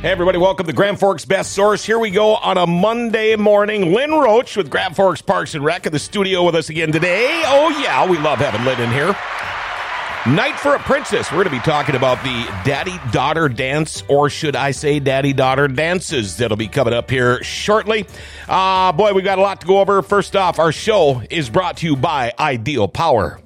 Hey, everybody, welcome to Grand Forks Best Source. Here we go on a Monday morning. Lynn Roach with Grand Forks Parks and Rec in the studio with us again today. Oh, yeah, we love having Lynn in here. Night for a Princess. We're going to be talking about the daddy daughter dance, or should I say daddy daughter dances, that'll be coming up here shortly. Uh, boy, we got a lot to go over. First off, our show is brought to you by Ideal Power.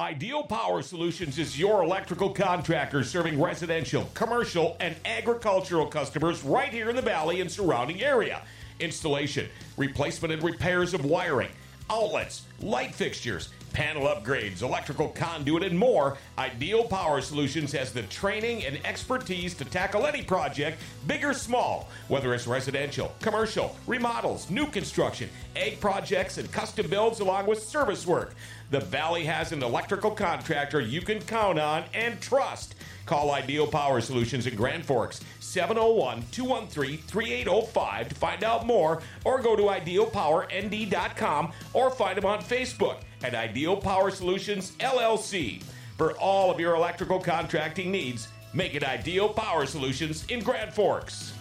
Ideal Power Solutions is your electrical contractor serving residential, commercial, and agricultural customers right here in the valley and surrounding area. Installation, replacement, and repairs of wiring, outlets, light fixtures, panel upgrades, electrical conduit, and more. Ideal Power Solutions has the training and expertise to tackle any project, big or small, whether it's residential, commercial, remodels, new construction, egg projects, and custom builds, along with service work. The Valley has an electrical contractor you can count on and trust. Call Ideal Power Solutions in Grand Forks, 701 213 3805 to find out more, or go to idealpowernd.com or find them on Facebook at Ideal Power Solutions LLC. For all of your electrical contracting needs, make it Ideal Power Solutions in Grand Forks.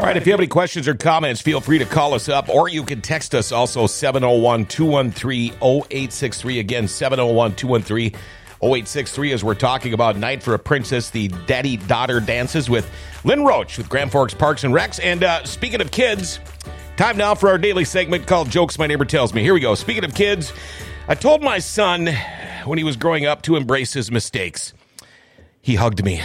All right, if you have any questions or comments, feel free to call us up or you can text us also 701 213 0863. Again, 701 213 0863 as we're talking about Night for a Princess, the daddy daughter dances with Lynn Roach with Grand Forks Parks and Recs. And uh, speaking of kids, time now for our daily segment called Jokes My Neighbor Tells Me. Here we go. Speaking of kids, I told my son when he was growing up to embrace his mistakes. He hugged me.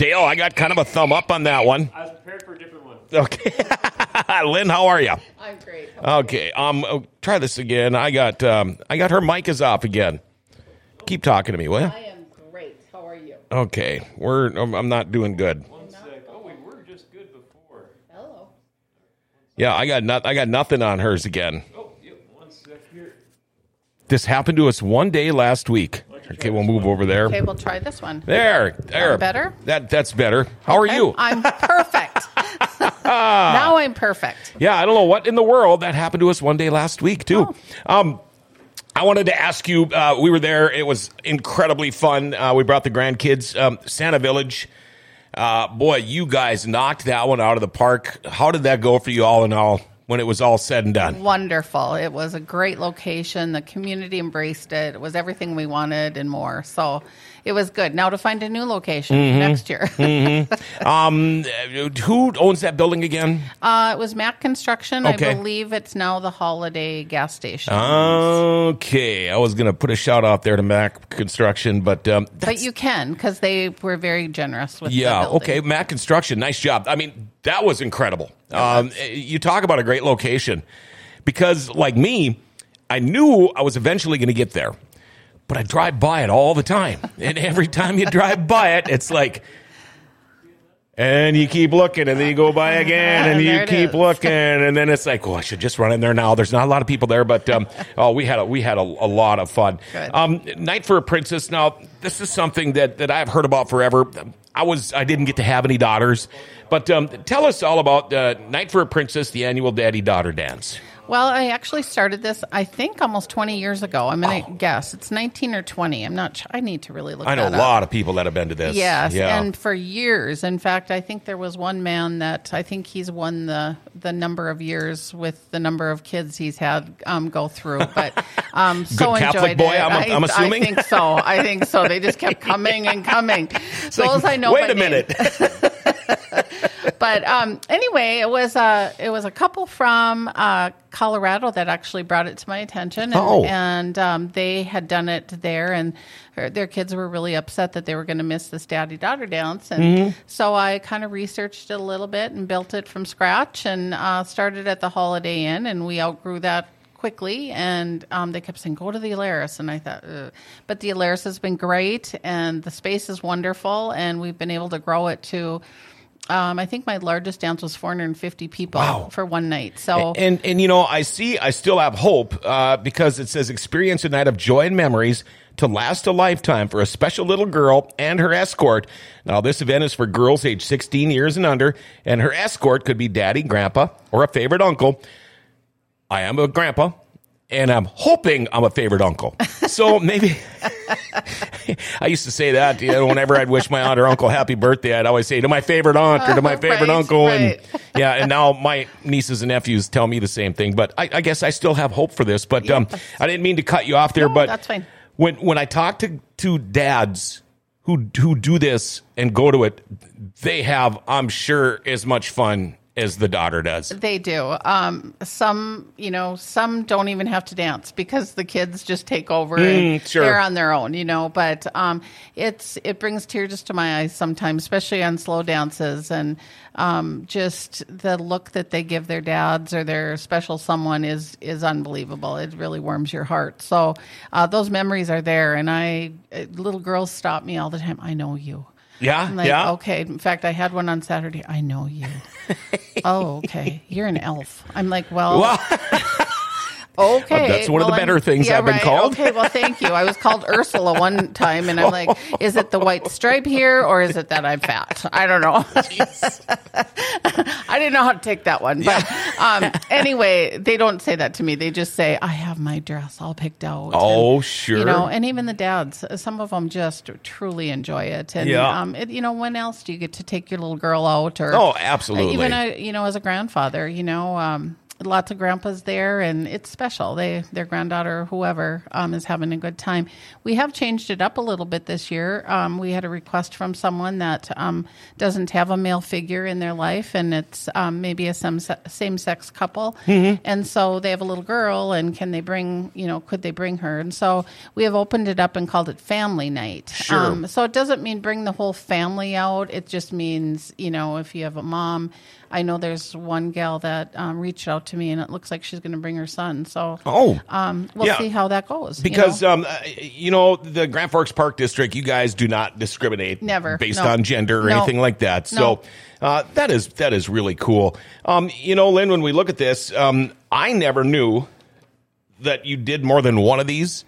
Dale, I got kind of a thumb up on that one. I was prepared for a different one. Okay. Lynn, how are you? I'm great. How Okay. Um oh, try this again. I got um I got her mic is off again. Keep talking to me, will you? you? I am great. How are you? Okay. We're I'm I'm not doing good. One sec. Oh, we were just good before. Hello. Yeah, I got not I got nothing on hers again. Oh, yep. One sec here. This happened to us one day last week. Okay, we'll move over there. Okay, we'll try this one. There. There. better? That that's better. How are you? I'm perfect. now I'm perfect. Yeah, I don't know what in the world that happened to us one day last week too. Um, I wanted to ask you. Uh, we were there. It was incredibly fun. Uh, we brought the grandkids. Um, Santa Village. Uh, boy, you guys knocked that one out of the park. How did that go for you all in all when it was all said and done? Wonderful. It was a great location. The community embraced it. It was everything we wanted and more. So it was good. Now to find a new location Mm-hmm. next year. Um, who owns that building again? uh, it was Mac Construction. Okay. I believe it's now the Holiday gas station. Okay, I was gonna put a shout out there to Mac Construction, but um, but you can because they were very generous with Yeah. Okay. Mac Construction. Nice job. I mean, that was incredible. Um, you talk about a great location because, like me, I knew I was eventually going to get there, but I drive by it all the time, and every time you drive by it, it's like. And you keep looking, and then you go by again, and you keep is. looking, and then it's like, oh, I should just run in there now. There's not a lot of people there, but um, oh, we had a, we had a, a lot of fun. Um, Night for a Princess. Now, this is something that, that I've heard about forever. I was I didn't get to have any daughters, but um, tell us all about uh, Night for a Princess, the annual daddy daughter dance. Well, I actually started this, I think, almost 20 years ago. I'm going to guess. It's 19 or 20. I'm not sure. I need to really look at I know a that up. lot of people that have been to this. Yes, yeah. and for years. In fact, I think there was one man that I think he's won the the number of years with the number of kids he's had um, go through. But um, so Catholic enjoyed boy, it. I'm- I, I'm assuming? I think so. I think so. They just kept coming and coming. It's like, I know. Wait a name. minute. But um, anyway, it was a it was a couple from uh, Colorado that actually brought it to my attention, and, Oh. and um, they had done it there, and her, their kids were really upset that they were going to miss this daddy daughter dance, and Mm-hmm. so I kind of researched it a little bit and built it from scratch, and uh, started at the Holiday Inn, and we outgrew that quickly and um, they kept saying go to the Alerus and I thought Ugh. but the Alerus has been great and the space is wonderful and we've been able to grow it to um, I think my largest dance was 450 people Wow. for one night. So And and you know, I see. I still have hope uh, because it says experience a night of joy and memories to last a lifetime for a special little girl and her escort. Now, this event is for girls age 16 years and under, and her escort could be daddy, grandpa, or a favorite uncle. I am a grandpa, and I'm hoping I'm a favorite uncle. So maybe. I used to say that you know, whenever I'd wish my aunt or uncle happy birthday. I'd always say to my favorite aunt or to my favorite Right, uncle, right. and yeah. And now my nieces and nephews tell me the same thing. But I, I guess I still have hope for this. But um, I didn't mean to cut you off there. No, but that's fine. When when I talk to to dads who who do this and go to it, they have I'm sure as much fun as the daughter does. They do. Um, some, you know, some don't even have to dance because the kids just take over and Mm, sure. they're on their own, you know. But um, it's it brings tears to my eyes sometimes, especially on slow dances, and um, just the look that they give their dads or their special someone is is unbelievable. It really warms your heart. So uh, those memories are there, and I uh, little girls stop me all the time. I know you. Yeah, like, yeah. okay. In fact, I had one on Saturday. I know you. oh, okay. You're an elf. I'm like, well, Well, okay. That's one of the better I'm- things yeah, I've been right. called. Okay, well, thank you. I was called Ursula one time, and I'm like, is it the white stripe here, or is it that I'm fat? I don't know. I didn't know how to take that one. But um, anyway, they don't say that to me. They just say, I have my dress all picked out. Oh, And, sure. You know, and even the dads, some of them just truly enjoy it. And, Yeah. um, it, you know, when else do you get to take your little girl out? Or Oh, absolutely. Even, a, you know, as a grandfather, you know, um, lots of grandpas there and it's special. They their granddaughter or whoever um, is having a good time. We have changed it up a little bit this year. Um, we had a request from someone that um, doesn't have a male figure in their life and it's um, maybe a same, same sex couple. Mm-hmm. and so they have a little girl and can they bring you know could they bring her? And so we have opened it up and called it family night. Sure. so it doesn't mean bring the whole family out. It just means you know if you have a mom I know there's one gal that um, reached out to me, and it looks like she's going to bring her son. So, Oh. um, we'll Yeah. see how that goes. you Because know? um, you know the Grand Forks Park District, you guys do not discriminate Never. based No. on gender or No. anything like that. No. So uh, that is that is really cool. Um, you know, Lynn, when we look at this, um, I never knew that you did more than one of these,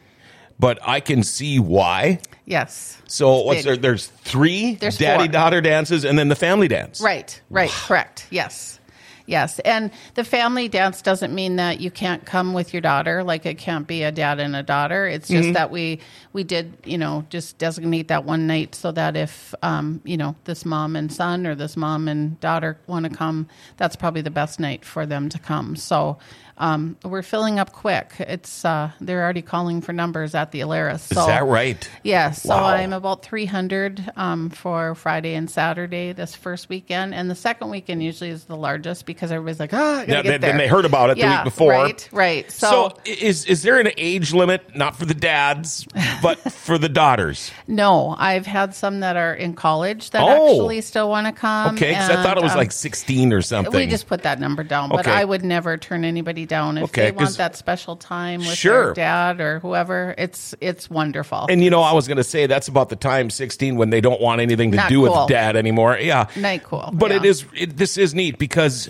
but I can see why. yes, So what's there? There's three There's daddy daughter dances, and then the family dance. Right, right, correct. Yes. Yes. And the family dance doesn't mean that you can't come with your daughter. Like it can't be a dad and a daughter. It's just Mm-hmm. that we we did, you know, just designate that one night so that if um, you know, this mom and son or this mom and daughter want to come, that's probably the best night for them to come. So um, we're filling up quick. It's uh, they're already calling for numbers at the Alerus. So Is that right? Yes. So Wow. I'm about 300 um, for Friday and Saturday this first weekend. And the second weekend usually is the largest because everybody's like, to Yeah, there. then they heard about it the week before. Right, right. So, So, is is there an age limit, not for the dads, but for the daughters? no, I've had some that are in college that Oh. actually still want to come. Okay, because I thought it was um, like sixteen or something. We just put that number down, but Okay. I would never turn anybody if Okay, they want that special time with Sure. their dad or whoever. It's it's wonderful. and you know, I was going to say that's about the time sixteen when they don't want anything to Not do with dad anymore. Yeah, Not cool, But it yeah. is. It, this is neat because.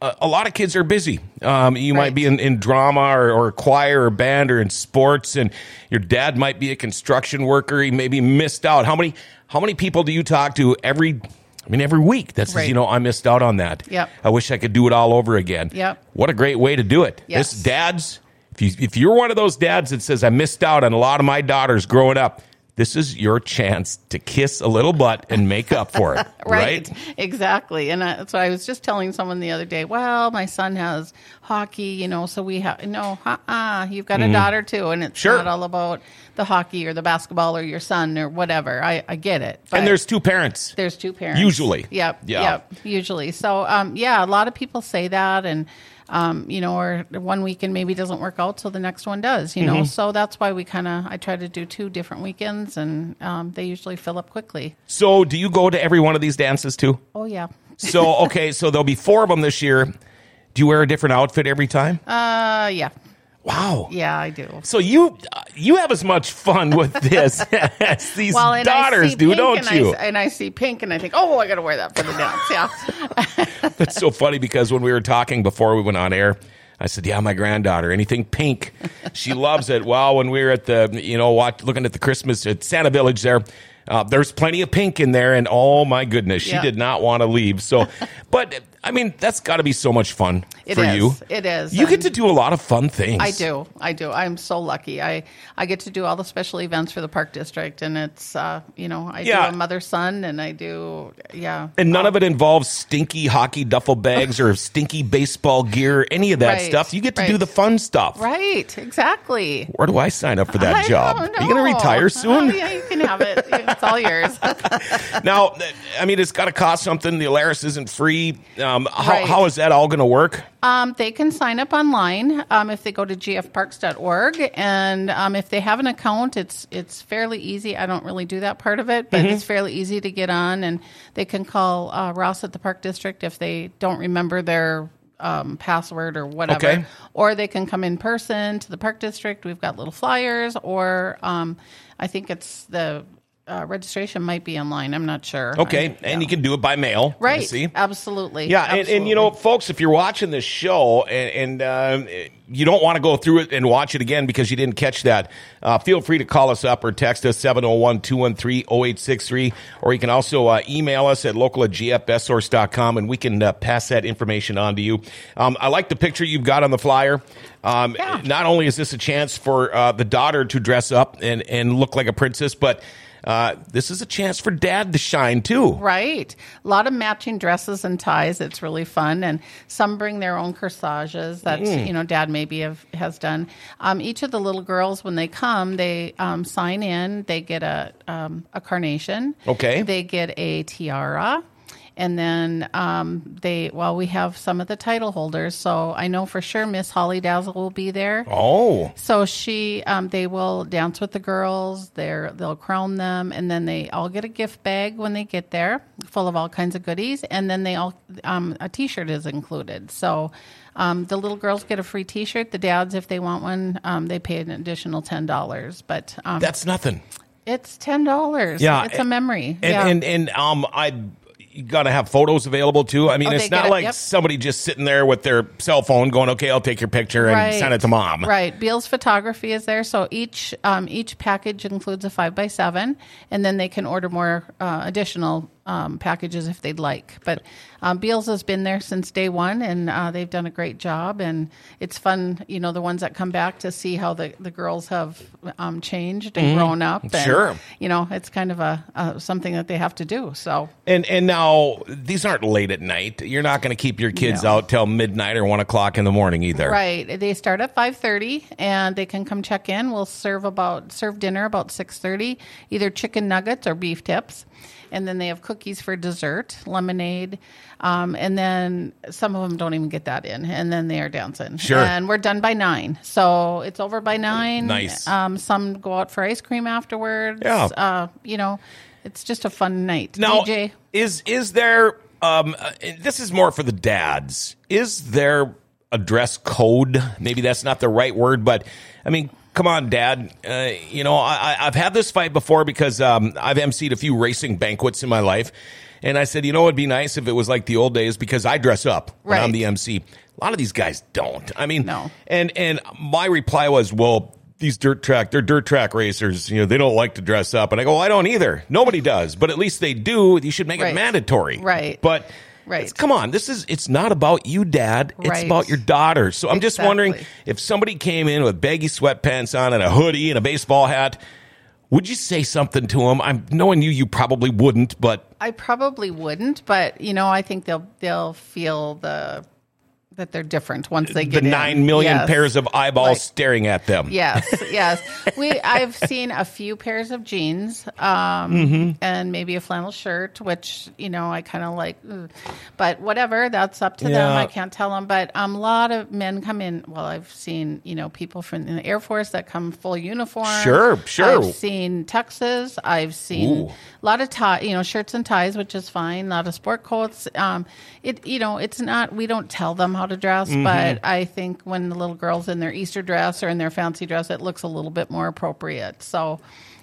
A, a lot of kids are busy. Um, you might be in, in drama or, or choir or band or in sports, and your dad might be a construction worker. He maybe missed out. How many how many people do you talk to every? I mean, every week that says, Right. you know, I missed out on that. Yep. I wish I could do it all over again. Yep. What a great way to do it. Yes. This dads, if you if you're one of those dads that says I missed out on a lot of my daughters growing up, this is your chance to kiss a little butt and make up for it. right? Exactly. And I, so I was just telling someone the other day, well, my son has hockey, you know, so we have, no, uh-uh, you've got a daughter too. And it's. Sure. not all about the hockey or the basketball or your son or whatever. I, I get it. And there's two parents. there's two parents. Usually. Yep. Yeah. Yep. Usually. So, um, yeah, a lot of people say that and, um, you know, or one weekend maybe doesn't work out, so the next one does, you Mm-hmm. know. So that's why we kind of I try to do two different weekends, and um, they usually fill up quickly. So, do you go to every one of these dances too? Oh yeah, So, okay, so there'll be four of them this year. Do you wear a different outfit every time? uh, yeah, wow. yeah, I do. So you you have as much fun with this as these Well, daughters do, don't and you? I, and I see pink, and I think, oh, I got to wear that for the dance. Yeah, That's so funny because when we were talking before we went on air, I said, "Yeah, my granddaughter, anything pink, she loves it." Well, when we were at the, you know, watch, looking at the Christmas at Santa Village there, uh, there's plenty of pink in there, and oh my goodness, she Yeah. did not want to leave. So, but I mean, that's got to be so much fun It for is. you. It is. You get to do a lot of fun things. I do. I do. I'm so lucky. I, I get to do all the special events for the park district, and it's uh, you know I Yeah. do a mother son, and I do yeah. And none of it involves stinky hockey duffel bags or stinky baseball gear, any of that Right, stuff. You get to do the fun stuff. Right. Exactly. Where do I sign up for that I job? Are you going to retire soon? Oh, yeah, you can have it. It's all yours. Now, I mean, it's got to cost something. The Alerus isn't free. Um, how, Right. how is that all going to work? Um, they can sign up online um, if they go to gfparks.org, and um, if they have an account, it's it's fairly easy. I don't really do that part of it, Mm-hmm. but it's fairly easy to get on, and they can call uh, Ross at the Park District if they don't remember their um, password or whatever, Okay. or they can come in person to the Park District. We've got little flyers, or um, I think it's the uh, registration might be online. I'm not sure. Okay, I- and yeah. you can do it by mail. Right, see. absolutely, Yeah, and, and you know, folks, if you're watching this show and, and um, you don't want to go through it and watch it again because you didn't catch that, uh, feel free to call us up or text us 701 213 0863. Or you can also uh, email us at local at gfbestsource.com and we can uh, pass that information on to you. Um, I like the picture you've got on the flyer. Um, Yeah. Not only is this a chance for uh, the daughter to dress up and, and look like a princess, but uh, this is a chance for dad to shine too. Right. A lot of matching dresses and ties. It's really fun. And some bring their own corsages that, Mm. you know, dad maybe have, has done. Um, each of the little girls, when they come, they um, sign in. They get a, um, a carnation. Okay. They get a tiara. And then um, they, well, we have some of the title holders. So I know for sure Miss Holly Dazzle will be there. Oh. So she, um, they will dance with the girls. They're, they'll crown them, and then they all get a gift bag when they get there, full of all kinds of goodies. And then they all, um, a T-shirt is included. So um, the little girls get a free T-shirt. The dads, if they want one, um, they pay an additional ten dollars. But um, That's nothing. it's ten dollars. Yeah, it's a memory. And yeah. and, and um, I you gotta have photos available too. I mean, Oh, it's not it, like yep. somebody just sitting there with their cell phone going, "Okay, I'll take your picture and Right. send it to mom." Right. Beal's photography is there, so each um, each package includes a five by seven, and then they can order more uh, additional um, packages if they'd like. But um, Beal's has been there since day one, and uh, they've done a great job. And it's fun, you know, the ones that come back to see how the, the girls have um, changed and grown up. And, Mm-hmm. Sure. You know, it's kind of a, a something that they have to do. So And and now these aren't late at night. You're not going to keep your kids No. out till midnight or one o'clock in the morning either. Right. They start at five thirty, and they can come check in. We'll serve about serve dinner about six thirty, either chicken nuggets or beef tips, and then they have cookies for dessert, lemonade, um, and then some of them don't even get that in, and then they are dancing. Sure. And we're done by nine, so it's over by nine. Nice. Um, some go out for ice cream afterwards. Yeah. Uh, you know, it's just a fun night. Now, DJ. is is there? Um, uh, this is more for the dads. Is there a dress code? Maybe that's not the right word, but I mean, come on, Dad. Uh, you know, I, I've had this fight before because um, I've emceed a few racing banquets in my life, and I said, you know, it'd be nice if it was like the old days because I dress up when I'm Right. the MC. A lot of these guys don't. I mean, No. And and my reply was, well. These dirt track, they're dirt track racers. You know, they don't like to dress up. And I go, I don't either. Nobody does. But at least they do. You should make it Right. mandatory. Right. But Right. it's- come on, this is it's not about you, Dad. It's Right. about your daughter. So I'm just wondering if somebody came in with baggy sweatpants on and a hoodie and a baseball hat, would you say something to them? I'm knowing you, you probably wouldn't, but I probably wouldn't, but you know, I think they'll they'll feel the that they're different once they get the get in. nine million Yes. pairs of eyeballs Right. staring at them. Yes, yes. We I've seen a few pairs of jeans, um, Mm-hmm. and maybe a flannel shirt, which you know I kind of like. But whatever, that's up to them. I can't tell them. But um, a lot of men come in. Well, I've seen you know people from the Air Force that come full uniform. Sure, sure. I've seen tuxes. I've seen Ooh. A lot of tie, you know, shirts and ties, which is fine. A lot of sport coats. Um, it, you know, it's not. We don't tell them how to dress, Mm-hmm. but I think when the little girls in their Easter dress or in their fancy dress, it looks a little bit more appropriate. So,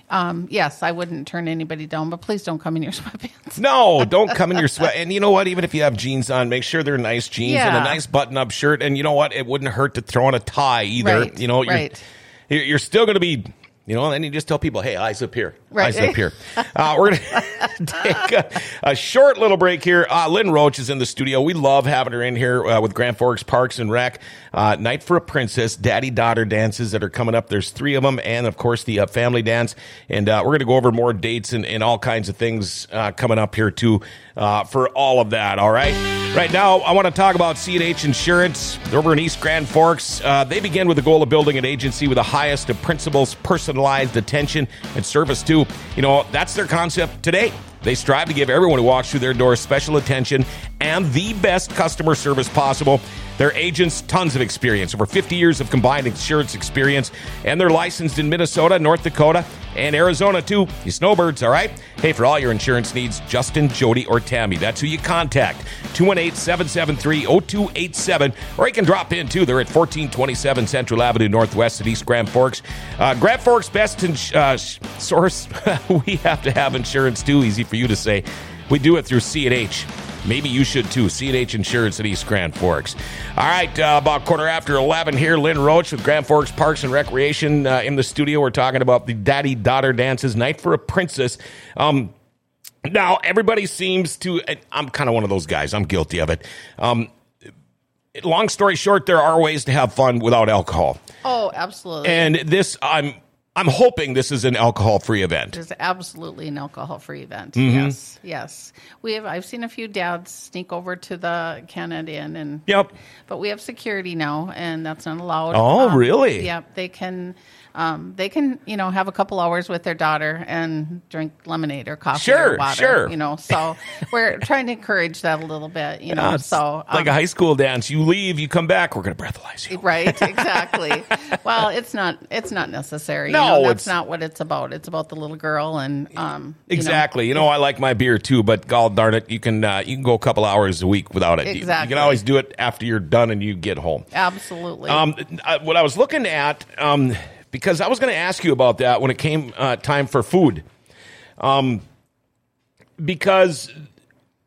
um, yes, I wouldn't turn anybody down, but please don't come in your sweatpants. No, don't come in your sweat. And you know what? Even if you have jeans on, make sure they're nice jeans and a nice button-up shirt. And you know what? It wouldn't hurt to throw on a tie either. Right, you know, you're, right. you're you're still going to be, you know. And you just tell people, "Hey, eyes up here." Right. Zip here. Uh, we're going to take a, a short little break here. Uh, Lynn Roach is in the studio. We love having her in here uh, with Grand Forks Parks and Rec. Uh, Night for a Princess, daddy daughter dances that are coming up. There's three of them, and of course the uh, family dance. And uh, we're going to go over more dates and, and all kinds of things coming up here too for all of that. All right. Right now, I want to talk about C&H Insurance They're over in East Grand Forks. They begin with the goal of building an agency with the highest of principles, personalized attention, and service too. You know, that's their concept today. They strive to give everyone who walks through their doors special attention and the best customer service possible. Their agents, tons of experience, over 50 years of combined insurance experience, and they're licensed in Minnesota, North Dakota, and Arizona too. You snowbirds, all right? Hey, for all your insurance needs, Justin, Jody, or Tammy. That's who you contact. 218-773-0287. Or you can drop in too. They're at 1427 Central Avenue Northwest at East Grand Forks. Uh, Grand Forks best ins- uh, source. we have to have insurance too. Easy for you to say. We do it through C&H. Maybe you should too. C&H Insurance at East Grand Forks. All right, uh, about quarter after 11 here. Lynn Roach with Grand Forks Parks and Recreation uh, in the studio. We're talking about the daddy-daughter dances, Night for a Princess. Um, now, everybody seems to, I'm kind of one of those guys. I'm guilty of it. Um, long story short, there are ways to have fun without alcohol. Oh, absolutely. And this, I'm, I'm hoping this is an alcohol-free event. It's absolutely an alcohol-free event. Mm-hmm. Yes, yes. We have. I've seen a few dads sneak over to the Canad Inn, and Yep. but we have security now, and that's not allowed. Oh, really? Yep. They can. Um, they can, you know, have a couple hours with their daughter and drink lemonade or coffee Sure, or water. sure. You know, so we're trying to encourage that a little bit. You know, Uh, so like um, a high school dance. You leave, you come back, we're going to breathalyze you. Right, exactly. well, it's not it's not necessary. No, you know, it's- that's not what it's about. It's about the little girl and um you know, Exactly. You know, I like my beer too, but god darn it, you can uh, you can go a couple hours a week without it. You- You, can always do it after you're done and you get home. absolutely. Um, uh, what I was looking at, um, because I was going to ask you about that when it came uh, time for food, um, because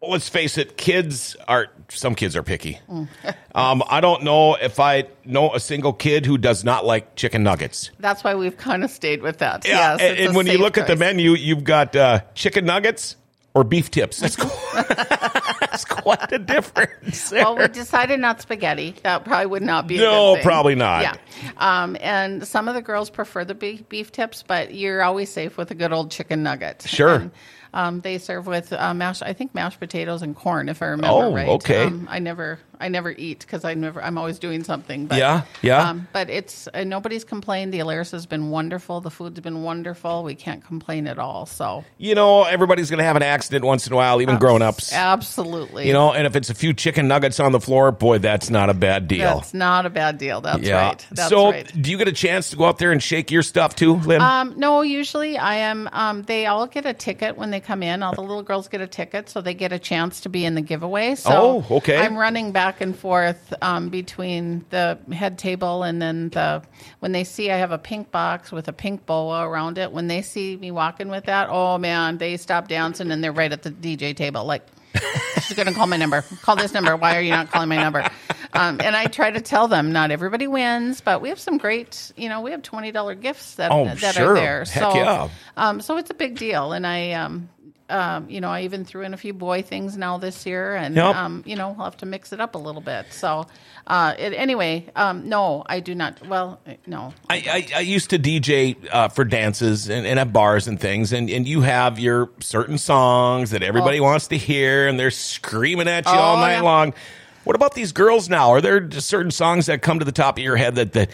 let's face it, kids are some kids are picky. um, I don't know if I know a single kid who does not like chicken nuggets. that's why we've kind of stayed with that. Yeah, yes, and, and when you look at the menu, you've got uh, chicken nuggets or beef tips. That's, quite, that's quite a difference. there. Well, we decided not spaghetti. That probably would not be. No, probably not. Yeah, um, and some of the girls prefer the beef, beef tips, but you're always safe with a good old chicken nugget. Sure. And, um, they serve with uh, mashed, I think mashed potatoes and corn, if I remember Oh, right. okay. Um, I never, I never eat because I never, I'm always doing something. But, Yeah, yeah. Um, but it's uh, nobody's complained. The Alerus has been wonderful. The food's been wonderful. We can't complain at all. So you know, everybody's going to have an accident once in a while, even grown ups. absolutely, You know, and if it's a few chicken nuggets on the floor, boy, that's not a bad deal. that's not a bad deal. That's yeah. right. That's so, right. do you get a chance to go out there and shake your stuff too, Lynn? Um, no, usually I am. Um, they all get a ticket when they come in. All the little girls get a ticket, so they get a chance to be in the giveaway. So Oh, okay. I'm running back and forth um, between the head table and then the. When they see I have a pink box with a pink boa around it, when they see me walking with that, oh man, they stop dancing and they're right at the DJ table, like. She's going to call my number. Call this number. Why are you not calling my number? Um, and I try to tell them not everybody wins, but we have some great, you know, we have twenty dollar gifts that Oh, that sure. are there. Heck so, yeah. um, so it's a big deal, and I, um, um, you know, I even threw in a few boy things now this year, and Yep. um, you know, I'll have to mix it up a little bit. So, uh, it, anyway, um, no, I do not. Well, no, I, I, I used to DJ uh, for dances and, and at bars and things, and, and you have your certain songs that everybody Oh. wants to hear, and they're screaming at you all Oh, night yeah. long. What about these girls now? Are there just certain songs that come to the top of your head that that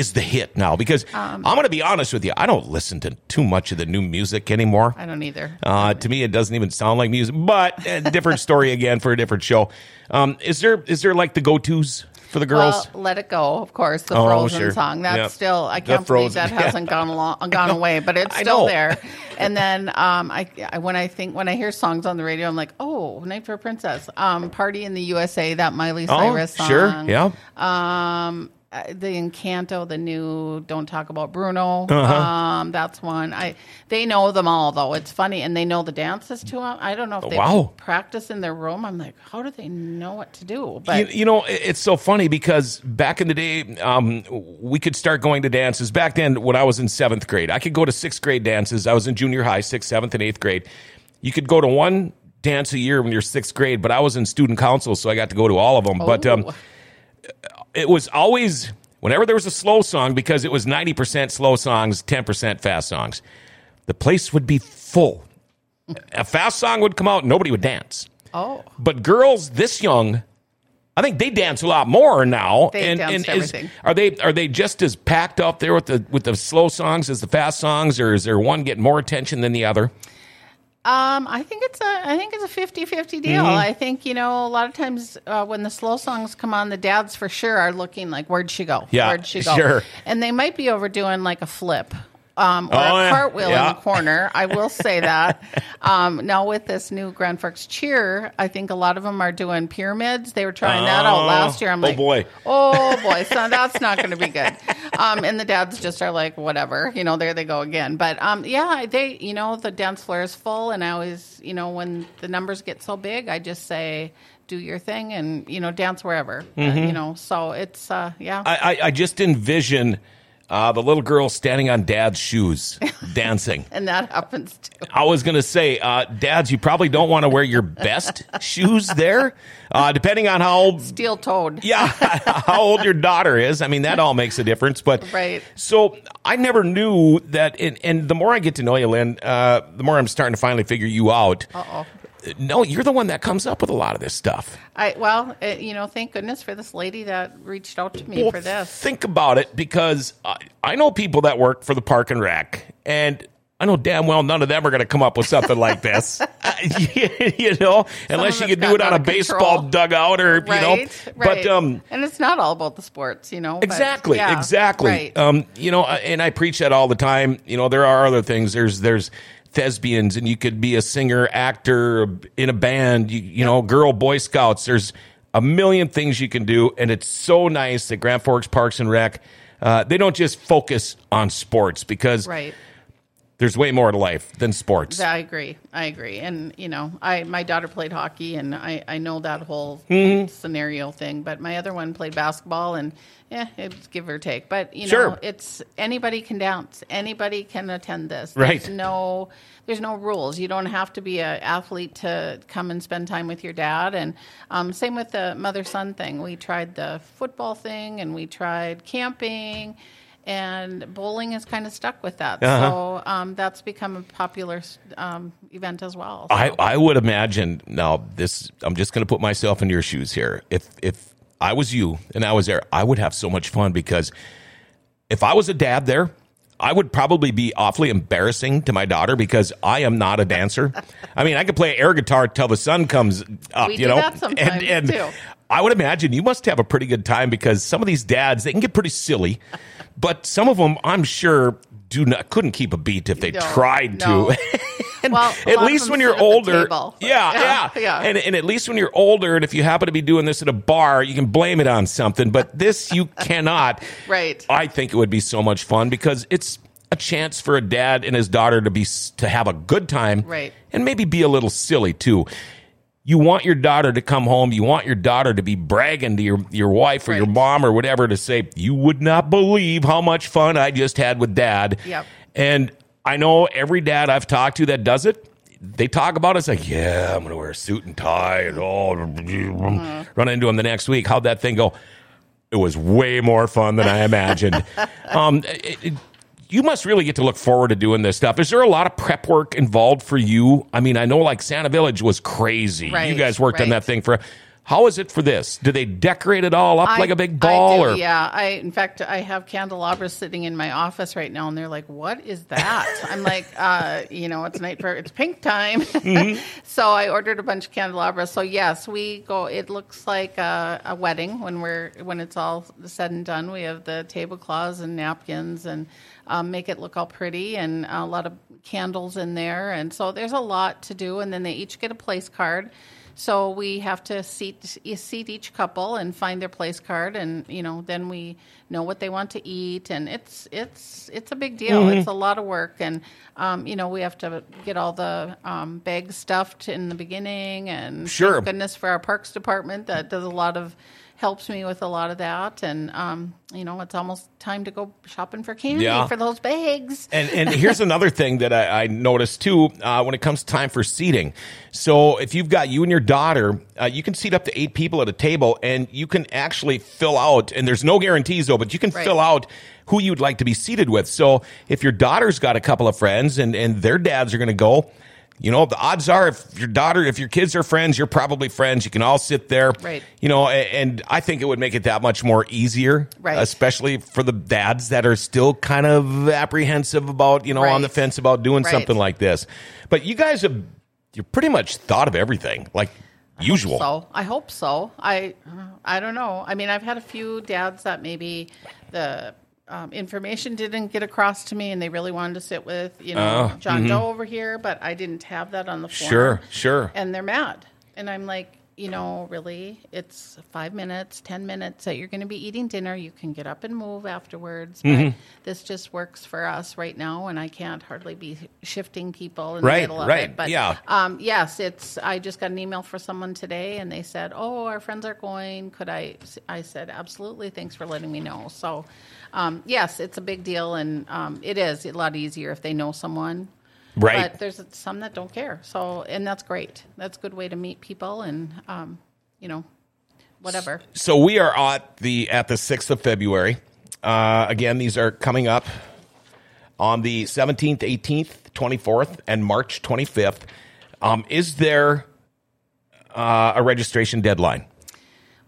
is the hit now? Because Um, I'm going to be honest with you, I don't listen to too much of the new music anymore. I don't either. Uh, to me, it doesn't even sound like music, but a different story again for a different show. Um, is there is there like the go tos for the girls? Well, let it go, of course, the Oh, Frozen sure. song. That's Yep. still I can't believe that hasn't gone along, gone away, but it's still there. And then um, I, I when I think when I hear songs on the radio, I'm like, oh, Night for a Princess, um, Party in the USA, that Miley Cyrus song. Oh, sure, yeah. Um, the Encanto, the new "Don't Talk About Bruno." Uh-huh. Um, that's one. I they know them all though. It's funny, and they know the dances too. I don't know if they Wow. practice in their room. I'm like, how do they know what to do? But You, you know, it's so funny because back in the day, um, we could start going to dances. Back then, when I was in seventh grade, I could go to sixth grade dances. I was in junior high, sixth, seventh, and eighth grade. You could go to one dance a year when you're sixth grade, but I was in student council, so I got to go to all of them. But um, Oh. It was always whenever there was a slow song because it was 90% slow songs 10% fast songs the place would be full a fast song would come out nobody would dance oh, but girls this young I think they dance a lot more now. They dance is- everything. are they are they just as packed up there with the with the slow songs as the fast songs, or is there one getting more attention than the other? Um, I think it's a I think it's a 50-50 deal. Mm-hmm. I think you know a lot of times uh, when the slow songs come on, the dads for sure are looking like where'd she go? Yeah, where'd she go? sure. And they might be overdoing like a flip. Um, or Oh, a cartwheel Yeah. in the corner. I will say that. Um, now with this new Grand Forks cheer, I think a lot of them are doing pyramids. They were trying that out Oh, last year. I'm oh like, boy. oh boy, so that's not going to be good. Um, and the dads just are like, whatever, you know, there they go again. But um, yeah, they, you know, the dance floor is full, and I always, you know, when the numbers get so big, I just say, do your thing, and you know, dance wherever, uh, you know. So it's, uh, yeah, I, I, I just envision uh, the little girl standing on dad's shoes dancing. and that happens too. I was going to say, uh, dads, you probably don't want to wear your best shoes there, uh, depending on how old. Steel toed. Yeah, how old your daughter is. I mean, that all makes a difference. But Right. So I never knew that. And, and the more I get to know you, Lynn, uh, the more I'm starting to finally figure you out. Uh oh. No, you're the one that comes up with a lot of this stuff. I well, uh, you know, thank goodness for this lady that reached out to me Well, for this. Think about it because I, I know people that work for the park and rec, and I know damn well none of them are going to come up with something like this. Uh, you know, unless you can do it on a out baseball control. dugout or, right, you know. right. But, um, and it's not all about the sports, you know. but, Exactly, yeah, exactly. Right. Um, you know, and I preach that all the time. You know, there are other things. There's there's thespians, and you could be a singer, actor in a band. You, you know, girl Boy Scouts. There's a million things you can do, and it's so nice that Grand Forks Parks and Rec. Uh, they don't just focus on sports because right. There's way more to life than sports. Yeah, I agree. I agree. And you know, I my daughter played hockey, and I I know that whole Mm-hmm. scenario thing. But my other one played basketball, and yeah, it's give or take. But you know, Sure. it's anybody can dance. Anybody can attend this. Right. There's no there's no rules. You don't have to be an athlete to come and spend time with your dad. And um, same with the mother son thing. We tried the football thing, and we tried camping. And bowling has kind of stuck with that, Uh-huh. so um, that's become a popular um, event as well. I, So- I would imagine now this I'm just going to put myself in your shoes here. If if I was you and I was there, I would have so much fun because if I was a dad there, I would probably be awfully embarrassing to my daughter because I am not a dancer. I mean, I could play air guitar till the sun comes up, We you know. that sometimes, too. I would imagine you must have a pretty good time because some of these dads they can get pretty silly, but some of them I'm sure do not couldn't keep a beat if they No, tried no. to. And Well, at least when you're older, table. yeah, yeah, Yeah, yeah. And, and at least when you're older, and if you happen to be doing this at a bar, you can blame it on something. But this, you cannot. Right. I think it would be so much fun because it's a chance for a dad and his daughter to be to have a good time, Right. And maybe be a little silly too. You want your daughter to come home. You want your daughter to be bragging to your, your wife or your mom or whatever to say, you would not believe how much fun I just had with dad. Yep. And I know every dad I've talked to that does it, they talk about it. It's like, yeah, I'm going to wear a suit and tie and all, run into him the next week. How'd that thing go? It was way more fun than I imagined. um, it, it- you must really get to look forward to doing this stuff. Is there a lot of prep work involved for you? I mean, I know like Santa Village was crazy. you guys worked on that thing for. How is it for this? Do they decorate it all up I- like a big ball? Or yeah, I in fact I have candelabras sitting in my office right now, and they're like, "What is that?" I'm like, uh, "You know, it's night for it's pink time." Mm-hmm. so I ordered a bunch of candelabras. So yes, we go. It looks like a, a wedding when we're when it's all said and done. We have the tablecloths and napkins and um, make it look all pretty, and a lot of candles in there. And so there's a lot to do. And then they each get a place card. So we have to seat seat each couple and find their place card, and you know then we know what they want to eat, and it's it's it's a big deal. Mm-hmm. It's a lot of work, and um, you know we have to get all the um, bags stuffed in the beginning, and Sure. thank goodness for our parks department that does a lot of helps me with a lot of that, and um, you know it's almost time to go shopping for candy Yeah. for those bags. And and here's another thing that I, I noticed too uh, when it comes time for seating. So if you've got you and your daughter, uh, you can seat up to eight people at a table, and you can actually fill out. And there's no guarantees though, but you can Right. fill out who you'd like to be seated with. So if your daughter's got a couple of friends and and their dads are going to go. You know, the odds are if your daughter, if your kids are friends, you're probably friends. You can all sit there. Right. You know, and I think it would make it that much more easier. Right. Especially for the dads that are still kind of apprehensive about, you know, on the fence about doing Right. something like this. But you guys have, you pretty much thought of everything like usual. So I hope so. I I don't know. I mean, I've had a few dads that maybe the um, information didn't get across to me, and they really wanted to sit with you know John Doe over here, but I didn't have that on the form. Oh, mm-hmm. Sure, sure. And they're mad, and I'm like. You know, really, it's five minutes, 10 minutes that you're going to be eating dinner. You can get up and move afterwards. Mm-hmm. this just works for us right now, and I can't hardly be shifting people in Right, the middle of right, it. But yeah. um, yes, it's. I just got an email for someone today, and they said, "Oh, our friends are going. Could I?" I said, "Absolutely. Thanks for letting me know." So, um, yes, it's a big deal, and um, it is a lot easier if they know someone. Right. But there's some that don't care. So, and that's great. That's a good way to meet people, and um, you know, whatever. So we are at the at the sixth of February. Uh, again, these are coming up on the seventeenth, eighteenth, twenty fourth, and March twenty fifth. Um, is there uh, a registration deadline?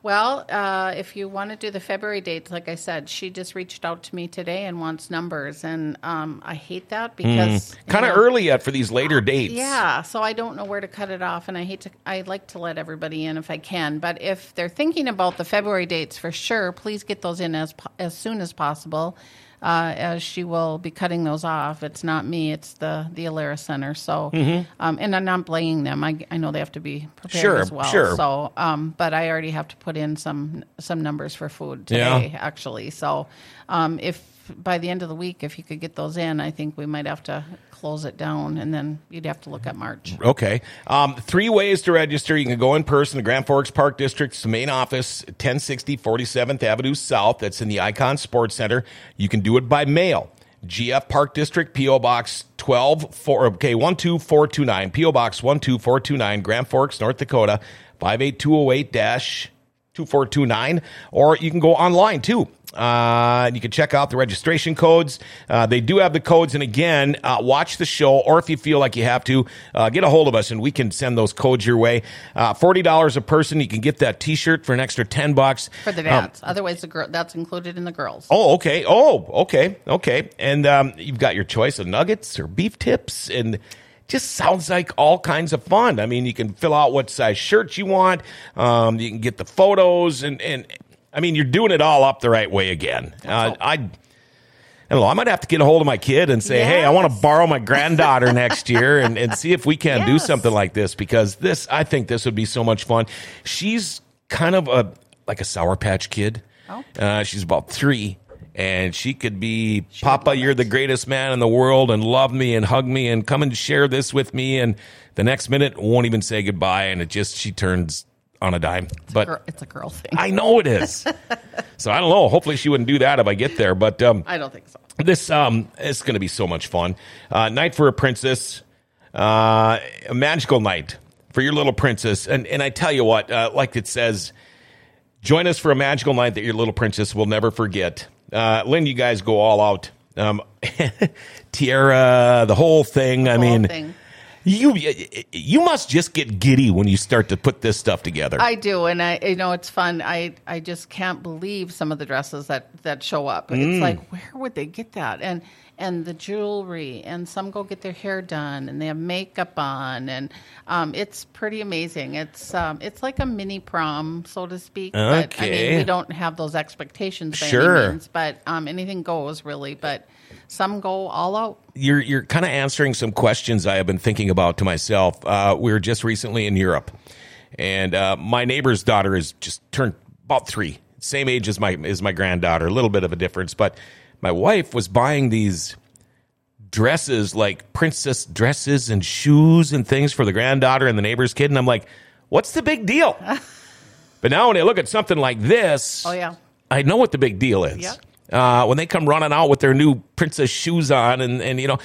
Well, uh, if you want to do the February dates, like I said, she just reached out to me today and wants numbers, and um, I hate that because you Kind of early yet for these later dates. Yeah, so I don't know where to cut it off, and I hate to. I like to let everybody in if I can, but if they're thinking about the February dates for sure, please get those in as as soon as possible, uh, as she will be cutting those off. It's not me; it's the the Alerus Center. So, um, and I'm not blaming them. I, I know they have to be prepared Mm-hmm. Sure, as well. sure. So, um, but I already have to put in some some numbers for food Yeah. today, actually. So, um, if by the end of the week, if you could get those in, I think we might have to close it down, and then you'd have to look at March. Okay. Um, three ways to register. You can go in person, the Grand Forks Park District's main office, 1060 47th Avenue South. That's in the Icon Sports Center. You can do it by mail. GF Park District, P.O. Box 12, four, okay, 12429, P.O. Box 12429, Grand Forks, North Dakota, 58208 2429, or you can go online too. Uh, you can check out the registration codes. Uh, they do have the codes. And again, uh, watch the show, or if you feel like you have to, uh, get a hold of us and we can send those codes your way. Uh, $40 a person. You can get that t shirt for an extra 10 bucks. For the Um. Otherwise, the girl that's included in the girls. Oh, okay. Oh, okay. Okay. And um, you've got your choice of nuggets or beef tips and just sounds like all kinds of fun. I mean, you can fill out what size shirt you want. Um, you can get the photos and, and I mean, you're doing it all up the right way again. Uh, I, I don't know. I might have to get a hold of my kid and say, "Hey, I want to borrow my granddaughter next year and, and see if we can do something like this because this, I think, this would be so much fun." She's kind of a like a sour patch kid. Oh. Uh, she's about three, and she could be Papa. You're the greatest man in the world, and love me and hug me and come and share this with me. And the next minute, won't even say goodbye, and it just she turns on a dime. But Girl- it's a girl thing. I know it is. so I don't know. Hopefully, she wouldn't do that if I get there. But um, I don't think so. this um is going to be so much fun. Uh, night for a princess, uh, a magical night for your little princess. And and I tell you what, uh, like it says, join us for a magical night that your little princess will never forget. Uh, Lynn, you guys go all out. Um, tiara, the whole thing. I Whole mean, thing. You you must just get giddy when you start to put this stuff together. I do, and I you know it's fun. I I just can't believe some of the dresses that that show up. Mm. It's like where would they get that? And and the jewelry, and some go get their hair done, and they have makeup on, and um, it's pretty amazing. It's um, it's like a mini prom, so to speak. But I mean, we don't have those expectations by Sure. any means, but um, anything goes really. But some go all out. you're you're kind of answering some questions I have been thinking about to myself. Uh, we were just recently in Europe, and uh, my neighbor's daughter is just turned about three, same age as my as my granddaughter, a little bit of a difference. But my wife was buying these dresses, like princess dresses and shoes and things for the granddaughter and the neighbor's kid, and I'm like, what's the big deal? but now when I look at something like this, Oh yeah. I know what the big deal is. Yep. Uh, when they come running out with their new princess shoes on, and, and you know,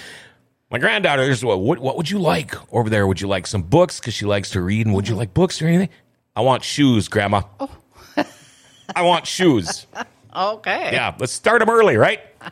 my granddaughter, there's what, what, what would you like over there? Would you like some books? Because she likes to read. And would you like books or anything? I want shoes, Grandma. I want shoes. Okay. Yeah, let's start them early, right?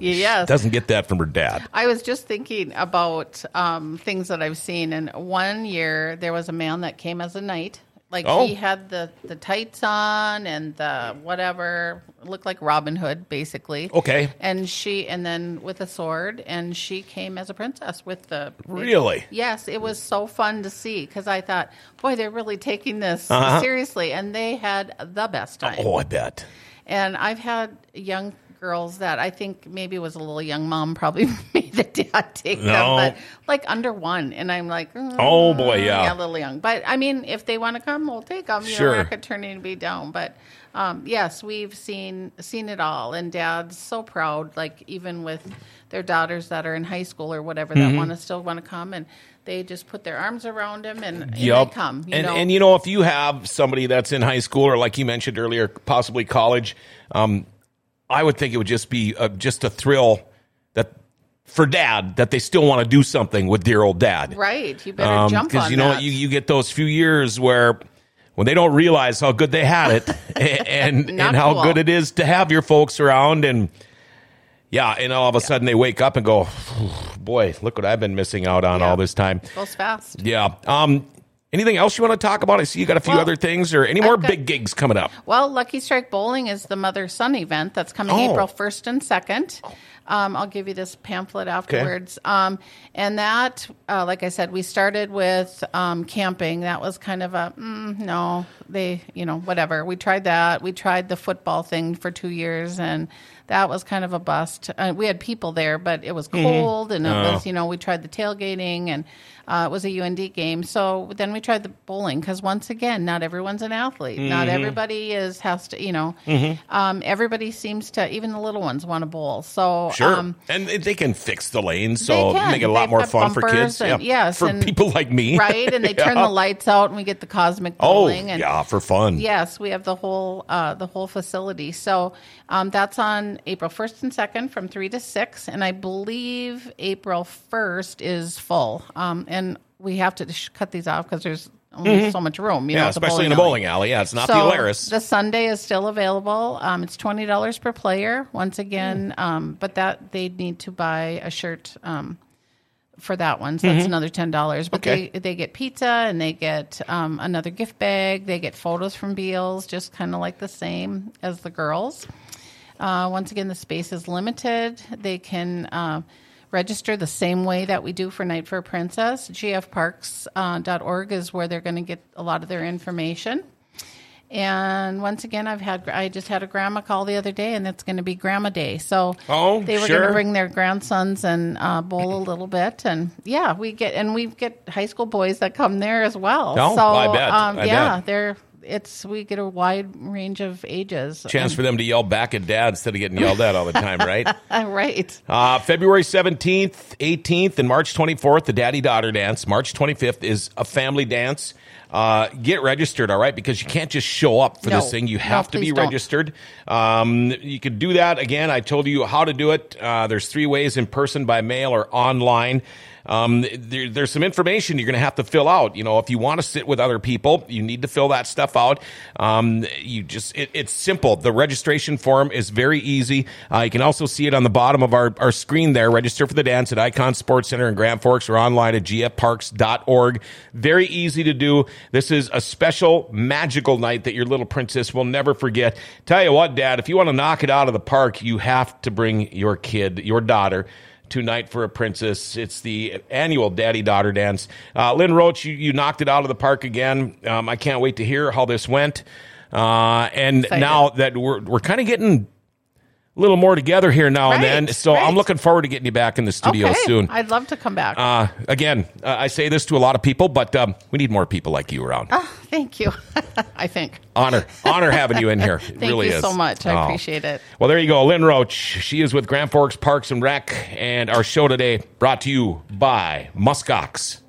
Yes. Doesn't get that from her dad. I was just thinking about um, things that I've seen, and one year there was a man that came as a knight. Like Oh. he had the the tights on and the whatever looked like Robin Hood basically. Okay. And she and then with a sword, and she came as a princess with the Really? Yes, it was so fun to see because I thought, boy, they're really taking this Uh-huh. seriously, and they had the best time. Oh, I bet. And I've had young girls that I think maybe was a little young mom probably the dad take No. them, but like under one. And I'm like, mm, Oh, boy, yeah. yeah, a little young. But I mean, if they want to come, we'll take them. You Sure. know, we're not gonna turn anybody down. But um, yes, we've seen seen it all, and dad's so proud. Like even with their daughters that are in high school or whatever Mm-hmm. that want to still want to come and. They just put their arms around him and, and Yep. they come. You and know? and you know, if you have somebody that's in high school or like you mentioned earlier, possibly college, um, I would think it would just be uh, just a thrill for dad that they still want to do something with dear old dad. right, you better jump on Um, because you know that. you you get those few years where when they don't realize how good they had it a- and and how cool. good it is to have your folks around and yeah and all of a sudden they wake up and go boy look what I've been missing out on Yeah. all this time Goes fast. yeah um anything else you want to talk about I see you got a few Well, other things or any more got- big gigs coming up Well, Lucky Strike Bowling is the mother son event that's coming Oh. April 1st and 2nd. Um, I'll give you this pamphlet afterwards. Um, and that, uh, like I said, we started with um, camping. That was kind of a mm, no, they, you know, whatever. We tried that. We tried the football thing for two years, and that was kind of a bust. Uh, we had people there, but it was cold, and it Oh. was, you know, we tried the tailgating, and uh, it was a UND game. So then we tried the bowling because once again, not everyone's an athlete. Not Mm-hmm. everybody is has to, you know. Um, everybody seems to, even the little ones, want to bowl. So Sure, um, and they can fix the lanes, so make it a lot They've more fun for kids. and- yeah, yes, for and- people like me, right, and they turn the lights out, and we get the cosmic Oh, bowling. and, yeah, for fun. Yes, we have the whole uh, the whole facility. So um, that's on April first and second from three to six, and I believe April first is full. Um, and we have to sh- cut these off because there's only so much room. You Mm-hmm. Yeah, know, especially in a bowling alley. Yeah, it's not so the Alerus. The Sunday is still available. Um, it's twenty dollars per player. Once again, um, but that they need to buy a shirt. Um, for that one, so that's another ten dollars. But Mm-hmm. Okay. they they get pizza and they get um, another gift bag. They get photos from Beals, just kind of like the same as the girls. Uh, once again, the space is limited. They can uh, register the same way that we do for Night for a Princess. GFParks.org is where they're going to get a lot of their information. And once again, I've had I just had a grandma call the other day, and it's going to be Grandma Day. So Oh, they were sure. going to bring their grandsons and uh, bowl a little bit, and yeah, we get and we get high school boys that come there as well. Oh, so I bet. Um, I yeah, bet. they're it's we get a wide range of ages. Chance for them to yell back at dad instead of getting yelled at all the time, right? Right. Uh, February 17th, 18th, and March 24th, the daddy daughter dance. March 25th is a family dance. Uh, get registered, all right, because you can't just show up for No. this thing. You No, have to be registered. Um, you can do that. Again, I told you how to do it. Uh, there's three ways in person, by mail, or online. Um, there, there's some information you're going to have to fill out. You know, if you want to sit with other people, you need to fill that stuff out. Um, you just, it, it's simple. The registration form is very easy. Uh, you can also see it on the bottom of our, our screen there. Register for the dance at Icon Sports Center in Grand Forks or online at gfparks.org. Very easy to do. This is a special magical night that your little princess will never forget. Tell you what, Dad, if you want to knock it out of the park, you have to bring your kid, your daughter, tonight for a Princess. It's the annual Daddy Daughter Dance. Uh, Lynn Roach, you, you knocked it out of the park again. Um, I can't wait to hear how this went. Uh, and Excited. now that we're we're kind of getting a little more together here now and then. So right. I'm looking forward to getting you back in the studio okay. soon. I'd love to come back. Uh, again, uh, I say this to a lot of people, but um, we need more people like you around. Ah, Thank you. I think. Honor, honor having you in here. It Thank really you is. so much. I Oh. appreciate it. Well, there you go, Lynn Roach. She is with Grand Forks Parks and Rec, and our show today brought to you by Muskox.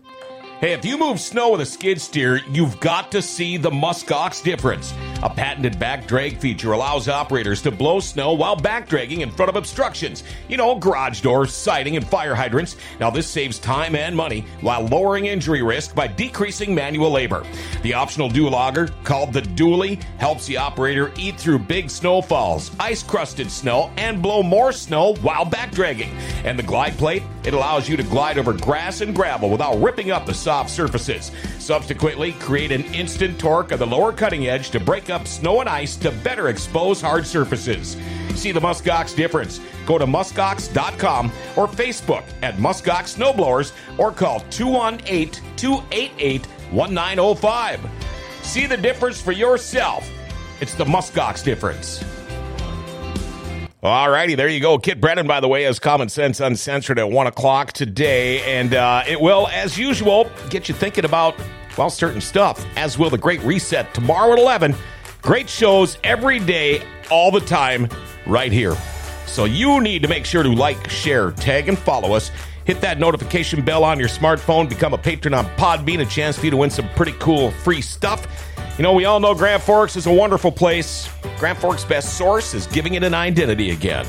Hey, if you move snow with a skid steer, you've got to see the Muskox difference. A patented back drag feature allows operators to blow snow while back dragging in front of obstructions. You know, garage doors, siding, and fire hydrants. Now, this saves time and money while lowering injury risk by decreasing manual labor. The optional dual auger, called the dually, helps the operator eat through big snowfalls, ice crusted snow, and blow more snow while back dragging. And the glide plate, it allows you to glide over grass and gravel without ripping up the soft surfaces. Subsequently, create an instant torque of the lower cutting edge to break up snow and ice to better expose hard surfaces. See the Muskox difference. Go to muskox.com or Facebook at Muskox Snowblowers or call 218 288 1905. See the difference for yourself. It's the Muskox difference. All righty, there you go. Kit Brennan, by the way, has Common Sense Uncensored at 1 o'clock today. And uh, it will, as usual, get you thinking about, well, certain stuff, as will the Great Reset tomorrow at 11. Great shows every day, all the time, right here. So you need to make sure to like, share, tag, and follow us. Hit that notification bell on your smartphone. Become a patron on Podbean. A chance for you to win some pretty cool free stuff. You know, we all know Grand Forks is a wonderful place. Grand Forks' best source is giving it an identity again.